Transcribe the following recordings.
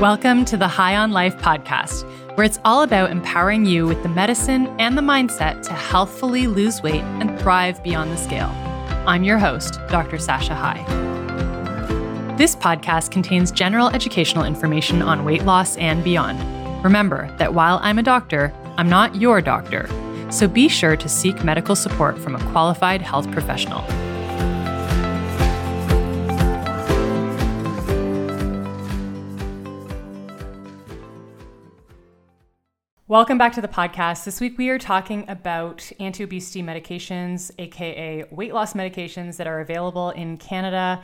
Welcome to the High on Life podcast, where it's all about empowering you with the medicine and the mindset to healthfully lose weight and thrive beyond the scale. I'm your host, Dr. Sasha High. This podcast contains general educational information on weight loss and beyond. Remember that while I'm a doctor, I'm not your doctor, so be sure to seek medical support from a qualified health professional. Welcome back to the podcast. This week we are talking about anti obesity medications, aka weight loss medications that are available in Canada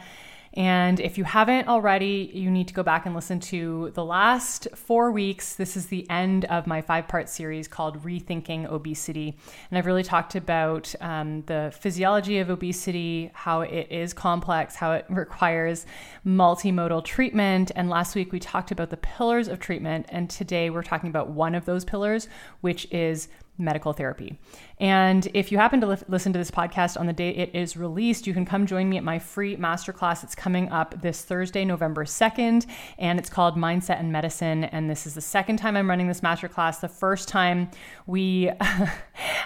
and if you haven't already, you need to go back and listen to the last four weeks. This is the end of my five part series called Rethinking Obesity. And I've really talked about um, the physiology of obesity, how it is complex, how it requires multimodal treatment. And last week we talked about the pillars of treatment. And today we're talking about one of those pillars, which is medical therapy. And if you happen to li- listen to this podcast on the day it is released, you can come join me at my free masterclass. It's coming up this Thursday, November 2nd, and it's called Mindset and Medicine. And this is the second time I'm running this masterclass. The first time we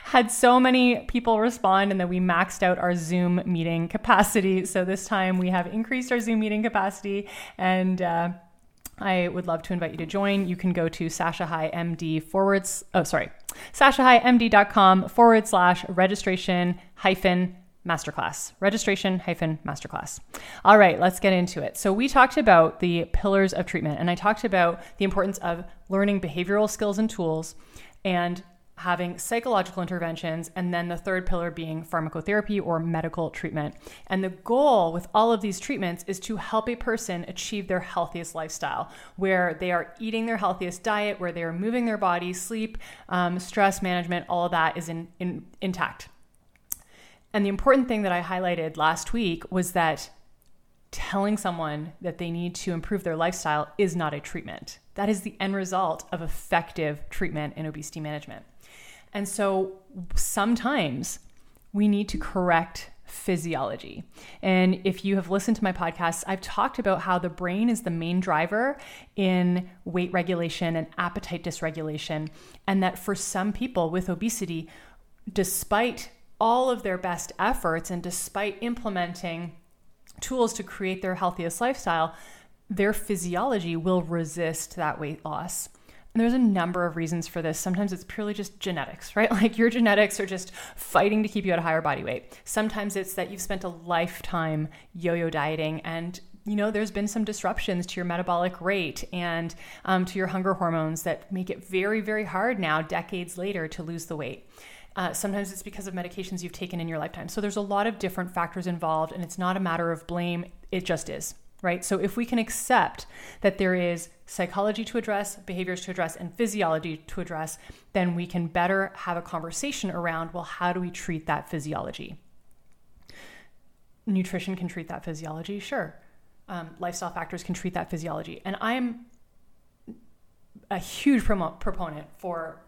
had so many people respond, and then we maxed out our Zoom meeting capacity. So this time we have increased our Zoom meeting capacity and uh, I would love to invite you to join. You can go to Sasha High MD forwards, oh, sorry, sashahighmd.com forward slash registration hyphen masterclass. Registration hyphen masterclass. All right, let's get into it. So, we talked about the pillars of treatment, and I talked about the importance of learning behavioral skills and tools and having psychological interventions, and then the third pillar being pharmacotherapy or medical treatment. And the goal with all of these treatments is to help a person achieve their healthiest lifestyle, where they are eating their healthiest diet, where they are moving their body, sleep, um, stress management, all of that is in, in, intact. And the important thing that I highlighted last week was that telling someone that they need to improve their lifestyle is not a treatment. That is the end result of effective treatment in obesity management. And so sometimes we need to correct physiology. And if you have listened to my podcast, I've talked about how the brain is the main driver in weight regulation and appetite dysregulation. And that for some people with obesity, despite all of their best efforts and despite implementing tools to create their healthiest lifestyle, their physiology will resist that weight loss. And there's a number of reasons for this. Sometimes it's purely just genetics, right? Like your genetics are just fighting to keep you at a higher body weight. Sometimes it's that you've spent a lifetime yo yo dieting and you know, there's been some disruptions to your metabolic rate and um, to your hunger hormones that make it very, very hard now, decades later, to lose the weight. Uh, sometimes it's because of medications you've taken in your lifetime. So there's a lot of different factors involved, and it's not a matter of blame, it just is right? So if we can accept that there is psychology to address, behaviors to address, and physiology to address, then we can better have a conversation around well, how do we treat that physiology? Nutrition can treat that physiology, sure. Um, lifestyle factors can treat that physiology. And I'm a huge proponent for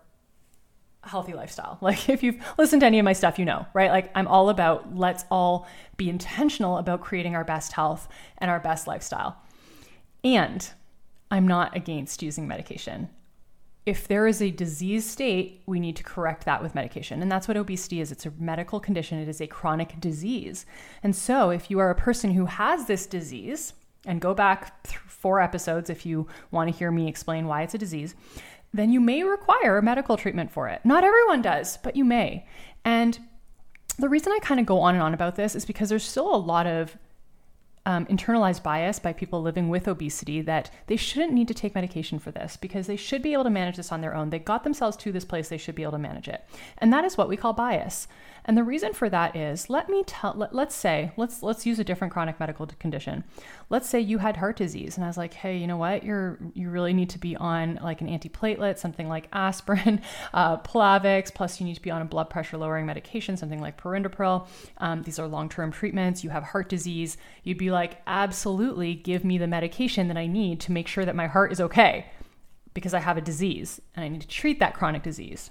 healthy lifestyle. Like if you've listened to any of my stuff, you know, right? Like I'm all about let's all be intentional about creating our best health and our best lifestyle. And I'm not against using medication. If there is a disease state, we need to correct that with medication. And that's what obesity is. It's a medical condition. It is a chronic disease. And so if you are a person who has this disease, and go back four episodes if you want to hear me explain why it's a disease then you may require medical treatment for it. Not everyone does, but you may. And the reason I kind of go on and on about this is because there's still a lot of um, internalized bias by people living with obesity that they shouldn't need to take medication for this because they should be able to manage this on their own. They got themselves to this place, they should be able to manage it. And that is what we call bias. And the reason for that is, let me tell, let, let's say, let's let's use a different chronic medical condition. Let's say you had heart disease, and I was like, hey, you know what? You're you really need to be on like an antiplatelet, something like aspirin, uh, Plavix. Plus, you need to be on a blood pressure lowering medication, something like perindopril. Um, these are long term treatments. You have heart disease. You'd be like, absolutely, give me the medication that I need to make sure that my heart is okay because I have a disease and I need to treat that chronic disease.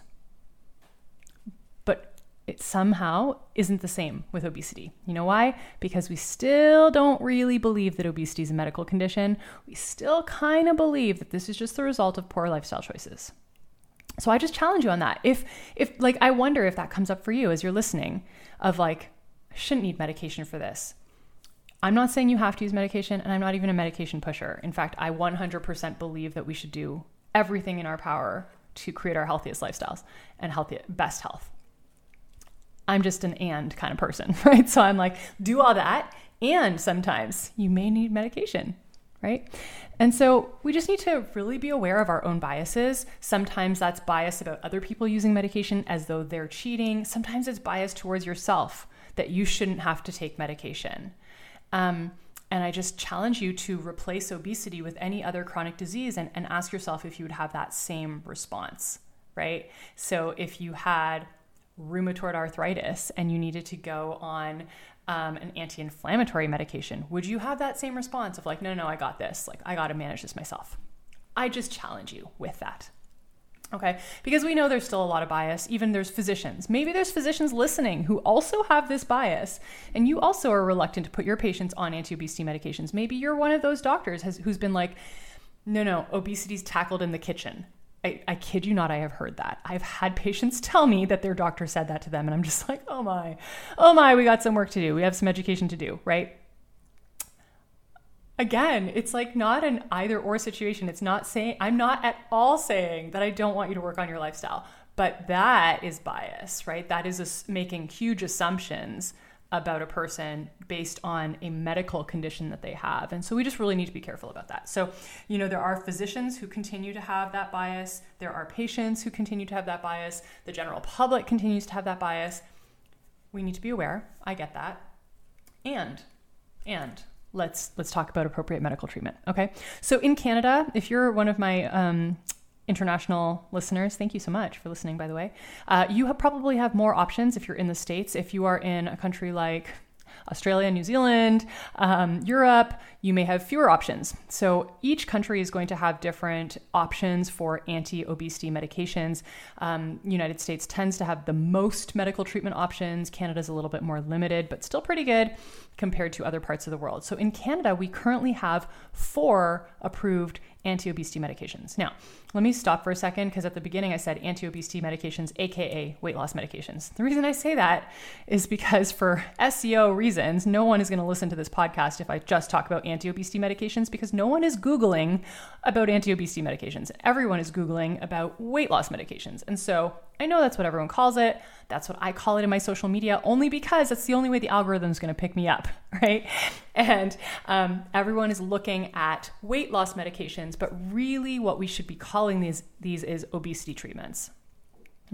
It's somehow isn't the same with obesity. You know why? Because we still don't really believe that obesity is a medical condition. We still kind of believe that this is just the result of poor lifestyle choices. So I just challenge you on that. If if like I wonder if that comes up for you as you're listening of like I shouldn't need medication for this. I'm not saying you have to use medication and I'm not even a medication pusher. In fact, I 100% believe that we should do everything in our power to create our healthiest lifestyles and healthy best health. I'm just an and kind of person, right? So I'm like, do all that. And sometimes you may need medication, right? And so we just need to really be aware of our own biases. Sometimes that's bias about other people using medication as though they're cheating. Sometimes it's bias towards yourself that you shouldn't have to take medication. Um, and I just challenge you to replace obesity with any other chronic disease and, and ask yourself if you would have that same response, right? So if you had rheumatoid arthritis and you needed to go on um, an anti inflammatory medication, would you have that same response of like, no, no, I got this? Like, I got to manage this myself? I just challenge you with that. Okay, because we know there's still a lot of bias. Even there's physicians. Maybe there's physicians listening who also have this bias, and you also are reluctant to put your patients on anti obesity medications. Maybe you're one of those doctors has, who's been like, no, no, obesity's tackled in the kitchen. I, I, kid you not, I have heard that. I've had patients tell me that their doctor said that to them, and I'm just like, oh my, oh my, we got some work to do. We have some education to do, right? Again, it's like not an either or situation. It's not saying, I'm not at all saying that I don't want you to work on your lifestyle, but that is bias, right? That is a, making huge assumptions about a person based on a medical condition that they have. And so we just really need to be careful about that. So, you know, there are physicians who continue to have that bias, there are patients who continue to have that bias, the general public continues to have that bias. We need to be aware. I get that. And and let's let's talk about appropriate medical treatment. Okay. So in Canada, if you're one of my um, international listeners, thank you so much for listening, by the way. Uh, you have probably have more options if you're in the States. If you are in a country like Australia, New Zealand, um, Europe, you may have fewer options. So each country is going to have different options for anti obesity medications. Um, United States tends to have the most medical treatment options. Canada's a little bit more limited, but still pretty good compared to other parts of the world. So in Canada, we currently have four approved anti obesity medications. Now, let me stop for a second because at the beginning I said anti obesity medications, AKA weight loss medications. The reason I say that is because for SEO reasons, no one is going to listen to this podcast if I just talk about anti obesity medications because no one is Googling about anti obesity medications. Everyone is Googling about weight loss medications. And so I know that's what everyone calls it. That's what I call it in my social media, only because that's the only way the algorithm is going to pick me up, right? And um, everyone is looking at weight loss medications, but really what we should be calling these these is obesity treatments.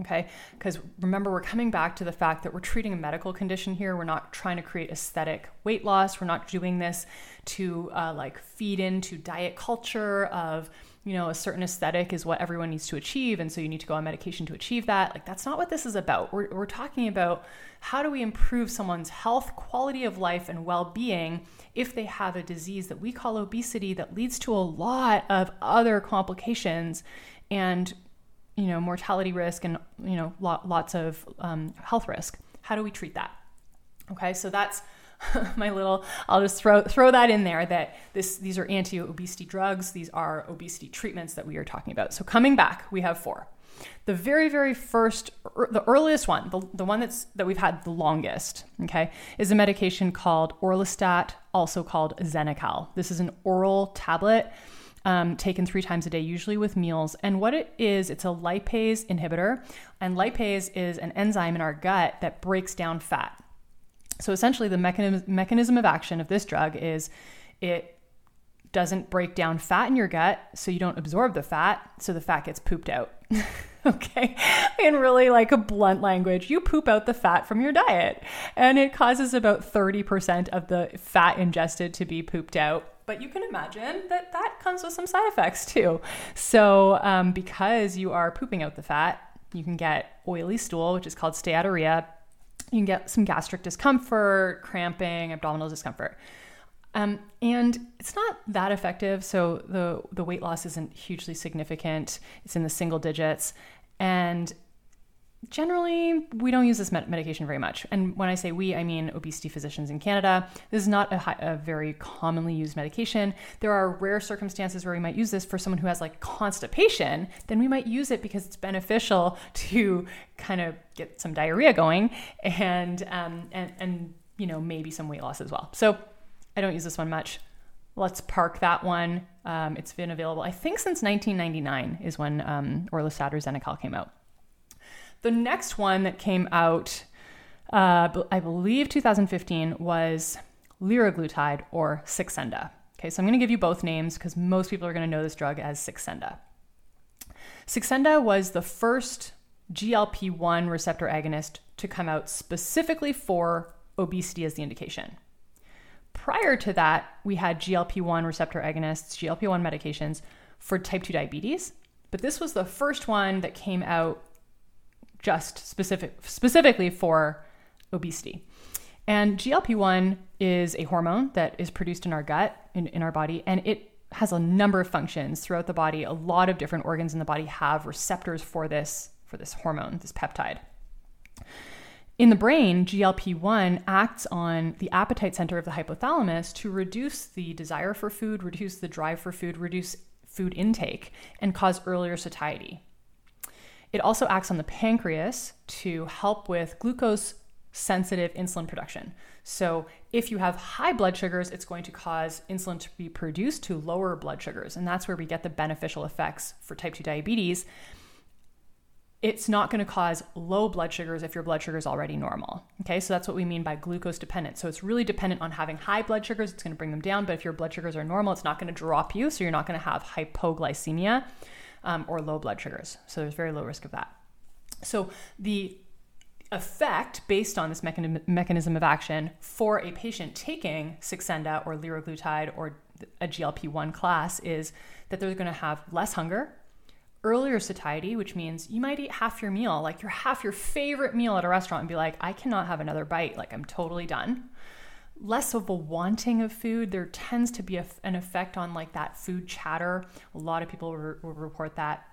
Okay, because remember, we're coming back to the fact that we're treating a medical condition here. We're not trying to create aesthetic weight loss. We're not doing this to uh, like feed into diet culture of you know, a certain aesthetic is what everyone needs to achieve. And so you need to go on medication to achieve that. Like, that's not what this is about. We're, we're talking about how do we improve someone's health, quality of life, and well being if they have a disease that we call obesity that leads to a lot of other complications and, you know, mortality risk and, you know, lots of um, health risk. How do we treat that? Okay, so that's my little I'll just throw throw that in there that this these are anti-obesity drugs, these are obesity treatments that we are talking about. So coming back, we have four. The very very first er, the earliest one, the, the one that's that we've had the longest, okay, is a medication called Orlistat, also called Xenical. This is an oral tablet um, taken three times a day, usually with meals. And what it is, it's a lipase inhibitor. And lipase is an enzyme in our gut that breaks down fat. So essentially, the mechanism, mechanism of action of this drug is it doesn't break down fat in your gut, so you don't absorb the fat, so the fat gets pooped out. okay. In really like a blunt language, you poop out the fat from your diet, and it causes about 30% of the fat ingested to be pooped out. But you can imagine that that comes with some side effects too. So, um, because you are pooping out the fat, you can get oily stool, which is called steatorrhea, you can get some gastric discomfort, cramping, abdominal discomfort. Um, and it's not that effective. So the, the weight loss isn't hugely significant. It's in the single digits. And generally we don't use this med- medication very much. And when i say we i mean obesity physicians in canada. This is not a, high, a, very commonly used medication. There are rare circumstances where we might use this for someone who has like constipation. Then we might use it because it's beneficial to kind of get some diarrhea going and um, and and you know maybe some weight loss as well. So i don't use this one much. Let's park that one. Um, it's been available i think since 1999 is when um, orlistat or xenical came out the next one that came out, uh, I believe 2015, was liraglutide or Saxenda. Okay, so I'm going to give you both names because most people are going to know this drug as Saxenda. Saxenda was the first GLP 1 receptor agonist to come out specifically for obesity as the indication. Prior to that, we had GLP 1 receptor agonists, GLP 1 medications for type 2 diabetes, but this was the first one that came out just specific specifically for obesity. And GLP-1 is a hormone that is produced in our gut, in, in our body, and it has a number of functions throughout the body. A lot of different organs in the body have receptors for this, for this hormone, this peptide. In the brain, GLP-1 acts on the appetite center of the hypothalamus to reduce the desire for food, reduce the drive for food, reduce food intake, and cause earlier satiety. It also acts on the pancreas to help with glucose sensitive insulin production. So, if you have high blood sugars, it's going to cause insulin to be produced to lower blood sugars. And that's where we get the beneficial effects for type 2 diabetes. It's not going to cause low blood sugars if your blood sugar is already normal. Okay, so that's what we mean by glucose dependent. So, it's really dependent on having high blood sugars, it's going to bring them down. But if your blood sugars are normal, it's not going to drop you. So, you're not going to have hypoglycemia um, or low blood sugars. So there's very low risk of that. So the effect based on this mechanism of action for a patient taking Saxenda or liraglutide or a GLP-1 class is that they're going to have less hunger, earlier satiety, which means you might eat half your meal, like your half your favorite meal at a restaurant and be like, I cannot have another bite, like I'm totally done less of a wanting of food. There tends to be a, an effect on like that food chatter. A lot of people will, will report that.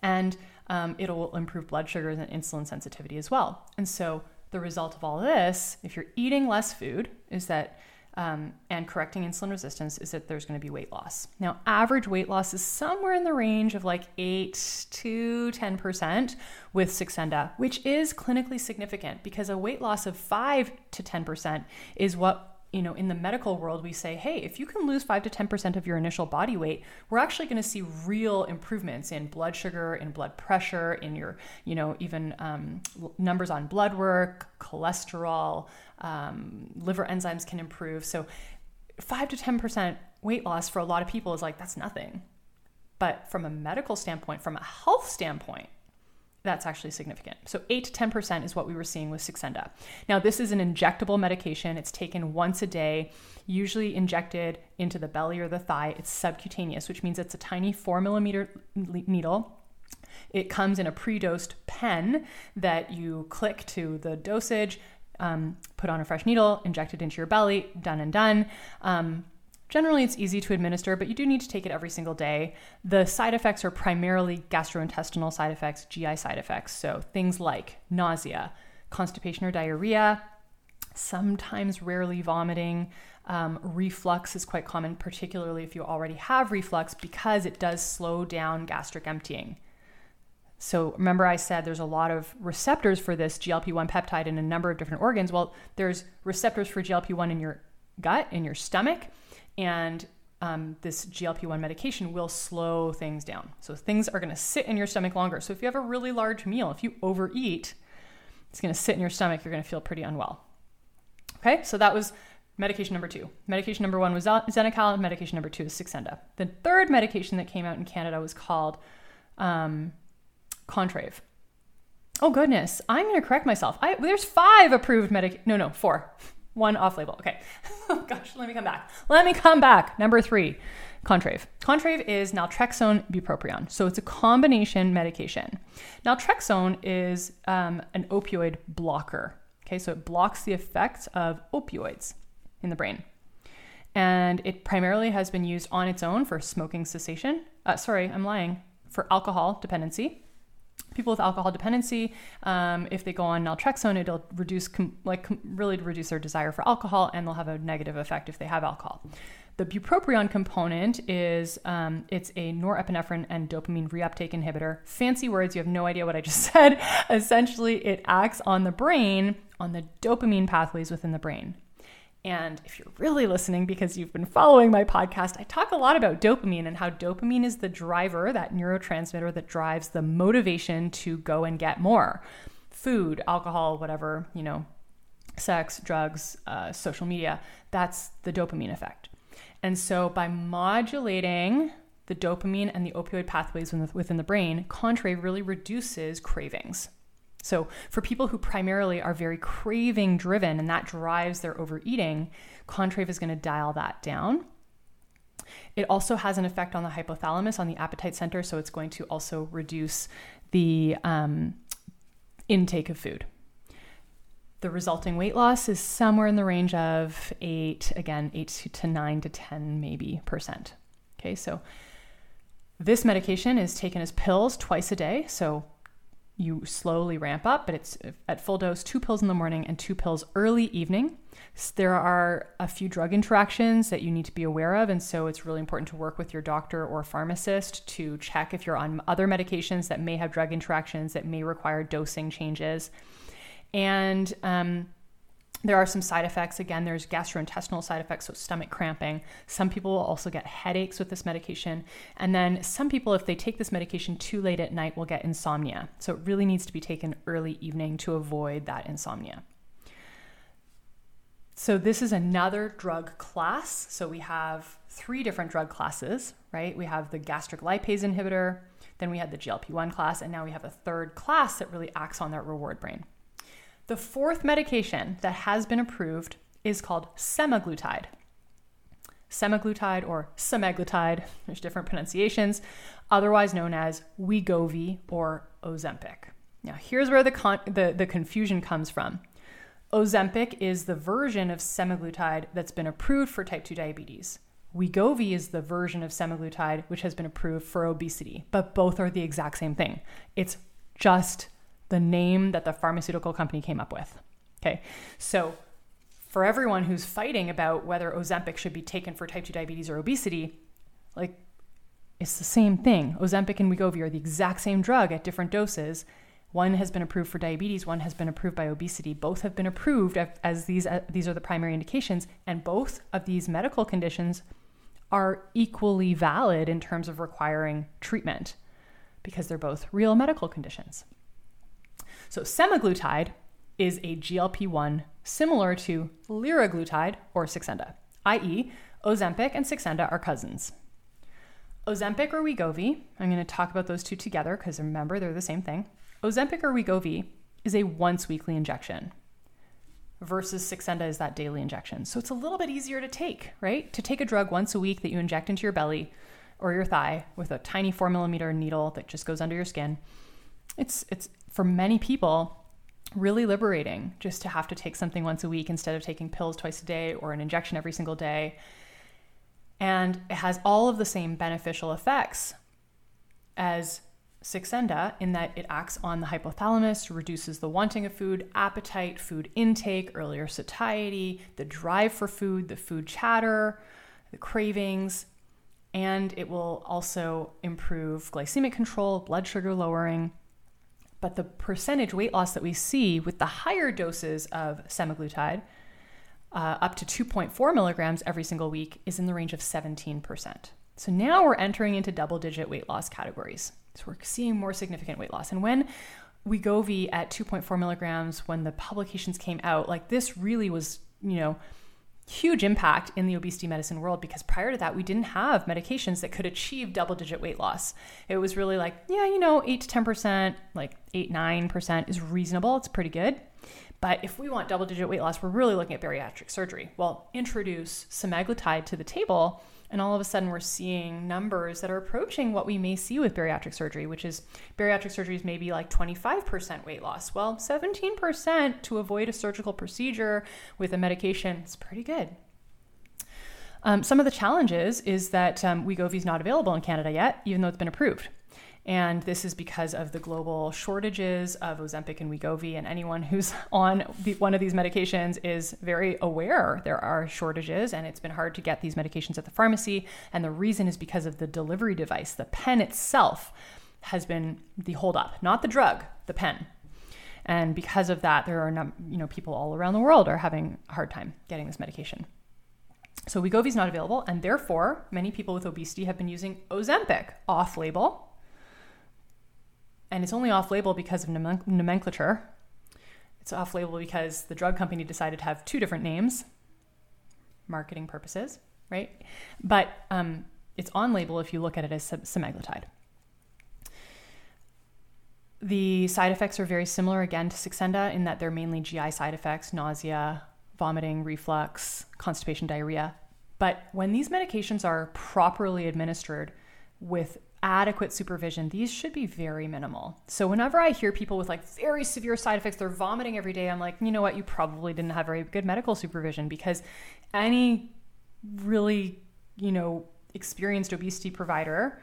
And um, it'll improve blood sugars and insulin sensitivity as well. And so the result of all this, if you're eating less food, is that um, and correcting insulin resistance is that there's going to be weight loss. Now, average weight loss is somewhere in the range of like 8 to 10% with Saxenda, which is clinically significant because a weight loss of 5 to 10% is what you know, in the medical world, we say, hey, if you can lose 5 to 10% of your initial body weight, we're actually going to see real improvements in blood sugar, in blood pressure, in your, you know, even um, numbers on blood work, cholesterol, um, liver enzymes can improve. So 5 to 10% weight loss for a lot of people is like, that's nothing. But from a medical standpoint, from a health standpoint, that's actually significant. So 8 to 10% is what we were seeing with Saxenda. Now, this is an injectable medication. It's taken once a day, usually injected into the belly or the thigh. It's subcutaneous, which means it's a tiny four millimeter needle. It comes in a pre dosed pen that you click to the dosage, um, put on a fresh needle, inject it into your belly, done and done. Um, Generally, it's easy to administer, but you do need to take it every single day. The side effects are primarily gastrointestinal side effects, GI side effects. So things like nausea, constipation or diarrhea, sometimes rarely vomiting. Um, reflux is quite common, particularly if you already have reflux, because it does slow down gastric emptying. So remember, I said there's a lot of receptors for this GLP 1 peptide in a number of different organs. Well, there's receptors for GLP 1 in your gut, in your stomach, and um, this GLP 1 medication will slow things down. So things are going to sit in your stomach longer. So if you have a really large meal, if you overeat, it's going to sit in your stomach. You're going to feel pretty unwell. Okay, so that was medication number two. Medication number one was Xenical. Medication number two is Saxenda. The third medication that came out in Canada was called um, Contrave. Oh goodness, I'm going to correct myself. I, there's five approved medic. No, no, four. One off label. Okay. oh gosh, let me come back. Let me come back. Number three, Contrave. Contrave is naltrexone bupropion. So it's a combination medication. Naltrexone is um, an opioid blocker. Okay, so it blocks the effects of opioids in the brain. And it primarily has been used on its own for smoking cessation. Uh, sorry, I'm lying. For alcohol dependency. People with alcohol dependency, um, if they go on naltrexone, it'll reduce, com- like, com- really reduce their desire for alcohol, and they'll have a negative effect if they have alcohol. The bupropion component is um, it's a norepinephrine and dopamine reuptake inhibitor. Fancy words, you have no idea what I just said. Essentially, it acts on the brain, on the dopamine pathways within the brain. And if you're really listening because you've been following my podcast, I talk a lot about dopamine and how dopamine is the driver, that neurotransmitter that drives the motivation to go and get more food, alcohol, whatever, you know, sex, drugs, uh, social media. That's the dopamine effect. And so by modulating the dopamine and the opioid pathways within the brain, Contrave really reduces cravings. So, for people who primarily are very craving driven and that drives their overeating, Contrave is going to dial that down. It also has an effect on the hypothalamus, on the appetite center, so it's going to also reduce the um, intake of food. The resulting weight loss is somewhere in the range of eight, again, eight to nine to 10 maybe percent. Okay, so this medication is taken as pills twice a day. So you slowly ramp up, but it's at full dose, two pills in the morning and two pills early evening. There are a few drug interactions that you need to be aware of, and so it's really important to work with your doctor or pharmacist to check if you're on other medications that may have drug interactions that may require dosing changes. And um, there are some side effects. Again, there's gastrointestinal side effects, so stomach cramping. Some people will also get headaches with this medication. And then some people, if they take this medication too late at night, will get insomnia. So it really needs to be taken early evening to avoid that insomnia. So this is another drug class. So we have three different drug classes, right? We have the gastric lipase inhibitor, then we had the GLP 1 class, and now we have a third class that really acts on that reward brain. The fourth medication that has been approved is called semaglutide. Semaglutide or semaglutide, there's different pronunciations, otherwise known as Wegovy or Ozempic. Now, here's where the, con- the, the confusion comes from. Ozempic is the version of semaglutide that's been approved for type 2 diabetes. Wegovy is the version of semaglutide which has been approved for obesity, but both are the exact same thing. It's just the name that the pharmaceutical company came up with. Okay, so for everyone who's fighting about whether Ozempic should be taken for type 2 diabetes or obesity, like it's the same thing. Ozempic and Wegovy are the exact same drug at different doses. One has been approved for diabetes, one has been approved by obesity. Both have been approved as these uh, these are the primary indications, and both of these medical conditions are equally valid in terms of requiring treatment because they're both real medical conditions. So semaglutide is a GLP-1 similar to liraglutide or Saxenda, i.e., Ozempic and Saxenda are cousins. Ozempic or Wegovy, I'm going to talk about those two together because remember they're the same thing. Ozempic or Wegovy is a once weekly injection versus Saxenda is that daily injection. So it's a little bit easier to take, right? To take a drug once a week that you inject into your belly or your thigh with a tiny four millimeter needle that just goes under your skin. It's it's for many people really liberating just to have to take something once a week instead of taking pills twice a day or an injection every single day. And it has all of the same beneficial effects as Saxenda in that it acts on the hypothalamus, reduces the wanting of food, appetite, food intake, earlier satiety, the drive for food, the food chatter, the cravings, and it will also improve glycemic control, blood sugar lowering, but the percentage weight loss that we see with the higher doses of semaglutide, uh, up to 2.4 milligrams every single week, is in the range of 17%. So now we're entering into double digit weight loss categories. So we're seeing more significant weight loss. And when Wegovy at 2.4 milligrams, when the publications came out, like this really was, you know, huge impact in the obesity medicine world because prior to that we didn't have medications that could achieve double digit weight loss. It was really like yeah you know 8 to 10% like 8 9% is reasonable. It's pretty good. But if we want double digit weight loss we're really looking at bariatric surgery. Well introduce semaglutide to the table and all of a sudden, we're seeing numbers that are approaching what we may see with bariatric surgery, which is bariatric surgery is maybe like 25% weight loss. Well, 17% to avoid a surgical procedure with a medication is pretty good. Um, some of the challenges is that um, Wegovy is not available in Canada yet, even though it's been approved. And this is because of the global shortages of Ozempic and Wegovy. And anyone who's on the, one of these medications is very aware there are shortages, and it's been hard to get these medications at the pharmacy. And the reason is because of the delivery device. The pen itself has been the holdup, not the drug, the pen. And because of that, there are you know people all around the world are having a hard time getting this medication. So Wegovy is not available, and therefore many people with obesity have been using Ozempic off-label and it's only off label because of nomenclature. It's off label because the drug company decided to have two different names, marketing purposes, right? But um, it's on label if you look at it as semaglutide. The side effects are very similar again to Saxenda in that they're mainly GI side effects, nausea, vomiting, reflux, constipation, diarrhea. But when these medications are properly administered with adequate supervision, these should be very minimal. So whenever I hear people with like very severe side effects, they're vomiting every day, I'm like, you know what, you probably didn't have very good medical supervision because any really, you know, experienced obesity provider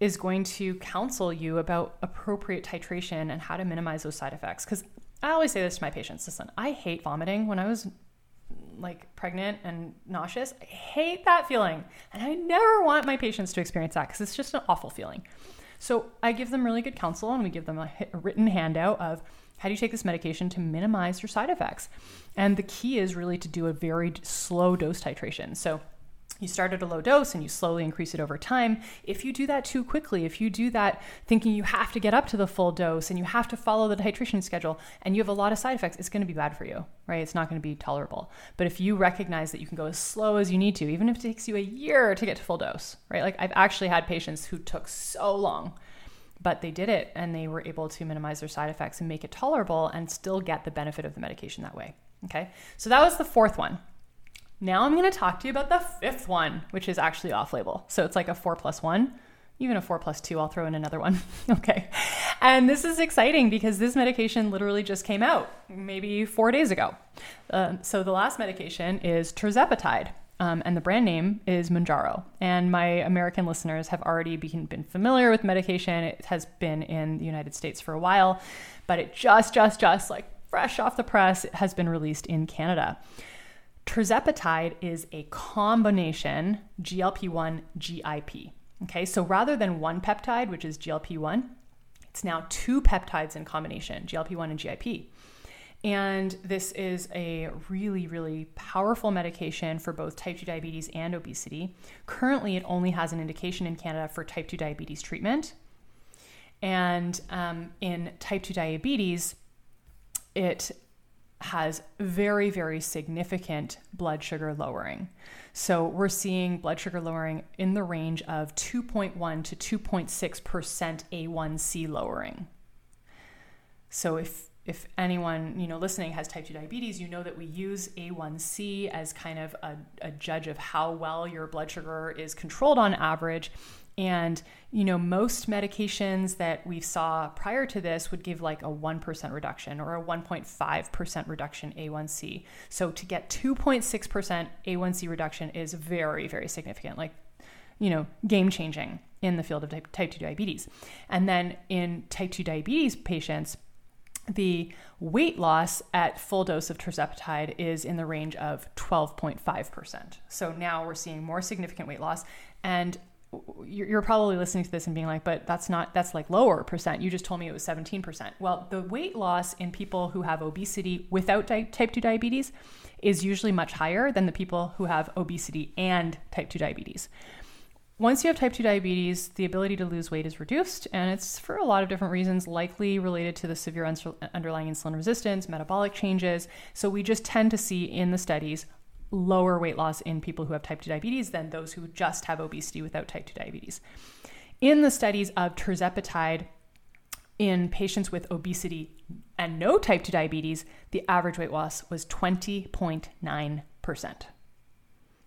is going to counsel you about appropriate titration and how to minimize those side effects. Because I always say this to my patients listen, I hate vomiting. When I was like pregnant and nauseous. I hate that feeling. And I never want my patients to experience that because it's just an awful feeling. So I give them really good counsel and we give them a, a written handout of how do you take this medication to minimize your side effects. And the key is really to do a very slow dose titration. So you start at a low dose and you slowly increase it over time. If you do that too quickly, if you do that thinking you have to get up to the full dose and you have to follow the titration schedule and you have a lot of side effects, it's going to be bad for you, right? It's not going to be tolerable. But if you recognize that you can go as slow as you need to, even if it takes you a year to get to full dose, right? Like I've actually had patients who took so long, but they did it and they were able to minimize their side effects and make it tolerable and still get the benefit of the medication that way. Okay. So that was the fourth one. Now I'm going to talk to you about the fifth one, which is actually off label. So it's like a four plus one, even a four plus two. I'll throw in another one. okay. And this is exciting because this medication literally just came out maybe four days ago. Uh, so the last medication is tirzepatide. Um, and the brand name is Mounjaro. And my American listeners have already been, been familiar with medication. It has been in the United States for a while, but it just, just, just like fresh off the press, has been released in Canada. Tirzepatide is a combination GLP 1 GIP. Okay, so rather than one peptide, which is GLP 1, it's now two peptides in combination, GLP 1 and GIP. And this is a really, really powerful medication for both type 2 diabetes and obesity. Currently, it only has an indication in Canada for type 2 diabetes treatment. And um, in type 2 diabetes, it has very, very significant blood sugar lowering. So we're seeing blood sugar lowering in the range of 2.1 to 2.6% A1C lowering. So if if anyone you know listening has type 2 diabetes you know that we use a1c as kind of a, a judge of how well your blood sugar is controlled on average and, you know, most medications that we saw prior to this would give like a 1% reduction or a 1.5% reduction A1C. So to get 2.6% A1C reduction is very, very significant, like, you know, game changing in the field of type, type 2 diabetes. And then in type 2 diabetes patients, the weight loss at full dose of tirzepatide is in the range of 12.5%. So now we're seeing more significant weight loss. And you're probably listening to this and being like, but that's not, that's like lower percent. You just told me it was 17%. Well, the weight loss in people who have obesity without type 2 diabetes is usually much higher than the people who have obesity and type 2 diabetes. Once you have type 2 diabetes, the ability to lose weight is reduced, and it's for a lot of different reasons, likely related to the severe underlying insulin resistance, metabolic changes. So, we just tend to see in the studies lower weight loss in people who have type 2 diabetes than those who just have obesity without type 2 diabetes. In the studies of tirzepatide in patients with obesity and no type 2 diabetes, the average weight loss was 20.9%.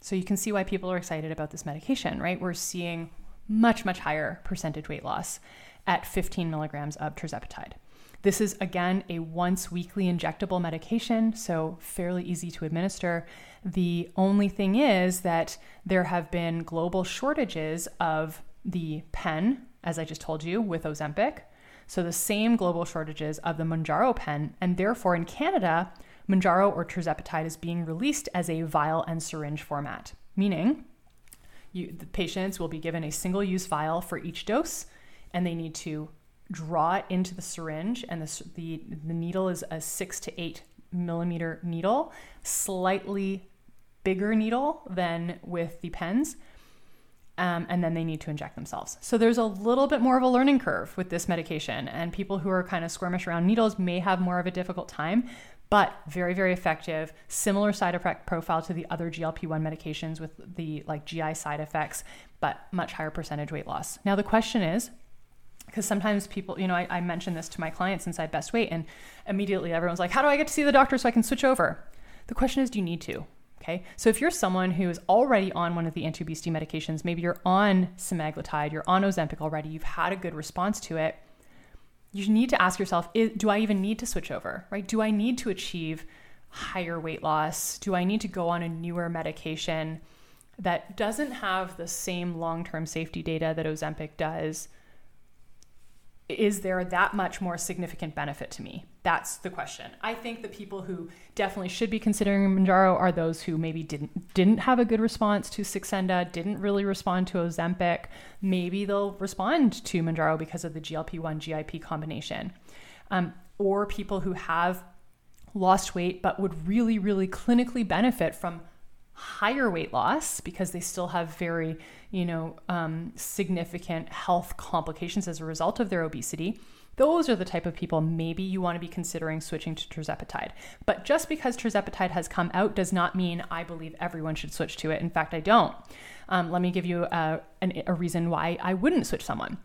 So you can see why people are excited about this medication, right? We're seeing much, much higher percentage weight loss at 15 milligrams of tirzepatide. This is again a once weekly injectable medication, so fairly easy to administer. The only thing is that there have been global shortages of the pen as I just told you, with Ozempic. So the same global shortages of the Mounjaro pen, and therefore in Canada, Mounjaro or tirzepatide is being released as a vial and syringe format, meaning you, the patients will be given a single use vial for each dose, and they need to draw it into the syringe. And the, the, the needle is a six to eight millimeter needle, slightly bigger needle than with the pens. Um, and then they need to inject themselves. So there's a little bit more of a learning curve with this medication, and people who are kind of squirmish around needles may have more of a difficult time but very very effective similar side effect profile to the other glp-1 medications with the like gi side effects but much higher percentage weight loss now the question is because sometimes people you know I, I mentioned this to my clients inside best weight and immediately everyone's like how do i get to see the doctor so i can switch over the question is do you need to okay so if you're someone who is already on one of the anti-obesity medications maybe you're on semaglutide you're on ozempic already you've had a good response to it you need to ask yourself do I even need to switch over, right? Do I need to achieve higher weight loss? Do I need to go on a newer medication that doesn't have the same long term safety data that Ozempic does? Is there that much more significant benefit to me? That's the question. I think the people who definitely should be considering Mounjaro are those who maybe didn't didn't have a good response to Saxenda, didn't really respond to Ozempic. Maybe they'll respond to Mounjaro because of the GLP-1 GIP combination, um, or people who have lost weight but would really, really clinically benefit from higher weight loss because they still have very, you know, um, significant health complications as a result of their obesity. Those are the type of people maybe you want to be considering switching to tirzepatide. But just because tirzepatide has come out does not mean I believe everyone should switch to it. In fact, I don't. Um, let me give you a, a, reason why I wouldn't switch someone.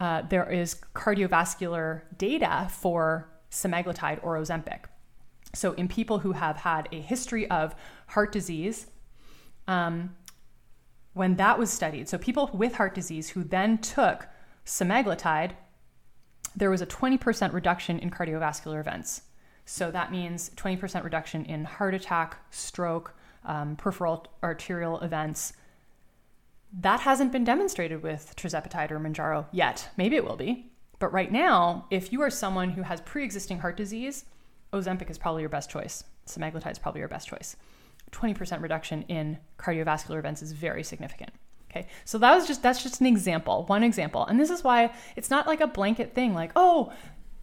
Uh, there is cardiovascular data for semaglutide or Ozempic. So, in people who have had a history of heart disease, um, when that was studied, so people with heart disease who then took semaglutide, there was a 20% reduction in cardiovascular events. So that means 20% reduction in heart attack, stroke, um, peripheral arterial events. That hasn't been demonstrated with tirzepatide or Mounjaro yet. Maybe it will be. But right now, if you are someone who has pre existing heart disease, Ozempic is probably your best choice. Semaglutide is probably your best choice. 20% reduction in cardiovascular events is very significant. Okay. So that was just that's just an example, one example. And this is why it's not like a blanket thing like, "Oh,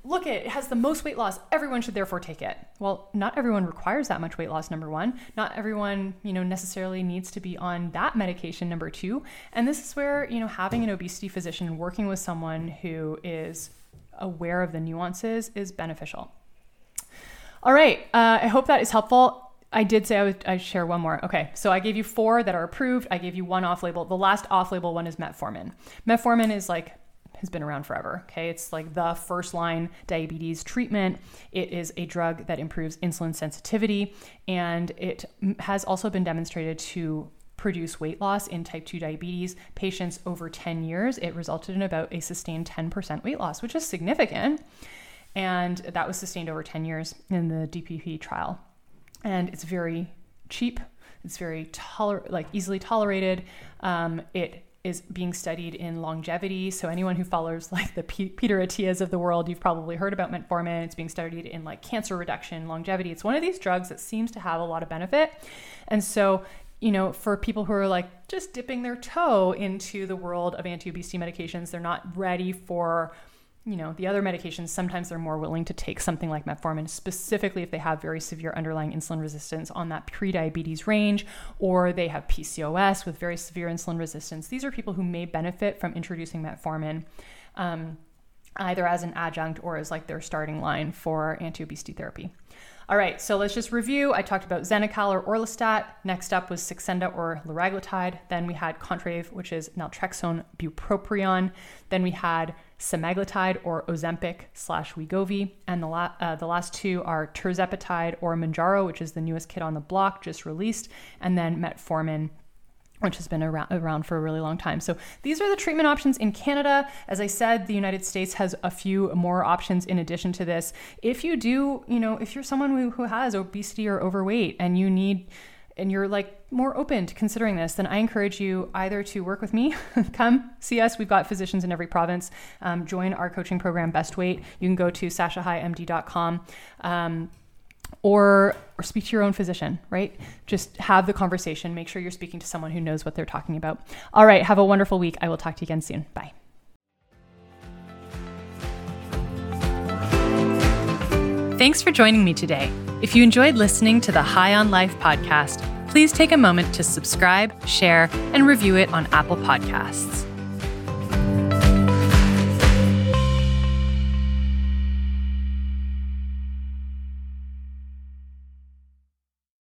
look it, it has the most weight loss. Everyone should therefore take it." Well, not everyone requires that much weight loss number 1. Not everyone, you know, necessarily needs to be on that medication number 2. And this is where, you know, having an obesity physician working with someone who is aware of the nuances is beneficial. All right. Uh, I hope that is helpful. I did say I would I share one more. Okay, so I gave you four that are approved. I gave you one off label. The last off label one is metformin. Metformin is like has been around forever. Okay, it's like the first line diabetes treatment. It is a drug that improves insulin sensitivity, and it has also been demonstrated to produce weight loss in type 2 diabetes patients over 10 years. It resulted in about a sustained 10% weight loss, which is significant and that was sustained over 10 years in the DPP trial. And it's very cheap. It's very toler- like easily tolerated. Um, it is being studied in longevity. So anyone who follows like the P- Peter Attias of the world, you've probably heard about metformin. It's being studied in like cancer reduction, longevity. It's one of these drugs that seems to have a lot of benefit. And so you know, for people who are like just dipping their toe into the world of anti obesity medications, they're not ready for you know, the other medications, sometimes they're more willing to take something like metformin, specifically if they have very severe underlying insulin resistance on that prediabetes range, or they have PCOS with very severe insulin resistance. These are people who may benefit from introducing metformin. Um, either as an adjunct or as like their starting line for anti-obesity therapy. All right, so let's just review. I talked about Xenical or Orlistat. Next up was Saxenda or liraglutide. Then we had Contrave, which is naltrexone bupropion. Then we had semaglutide or Ozempic slash Wegovy. And the, la- uh, the last two are tirzepatide or Mounjaro, which is the newest kid on the block, just released. And then metformin which has been around, around for a really long time. So these are the treatment options in Canada. As I said, the United States has a few more options in addition to this. If you do, you know, if you're someone who, who has obesity or overweight and you need and you're like more open to considering this, then I encourage you either to work with me, come see us. We've got physicians in every province. Um, join our coaching program, Best Weight. You can go to sashahighmd.com. Um, or or speak to your own physician, right? Just have the conversation. Make sure you're speaking to someone who knows what they're talking about. All right, have a wonderful week. I will talk to you again soon. Bye. Thanks for joining me today. If you enjoyed listening to the High on Life podcast, please take a moment to subscribe, share, and review it on Apple Podcasts.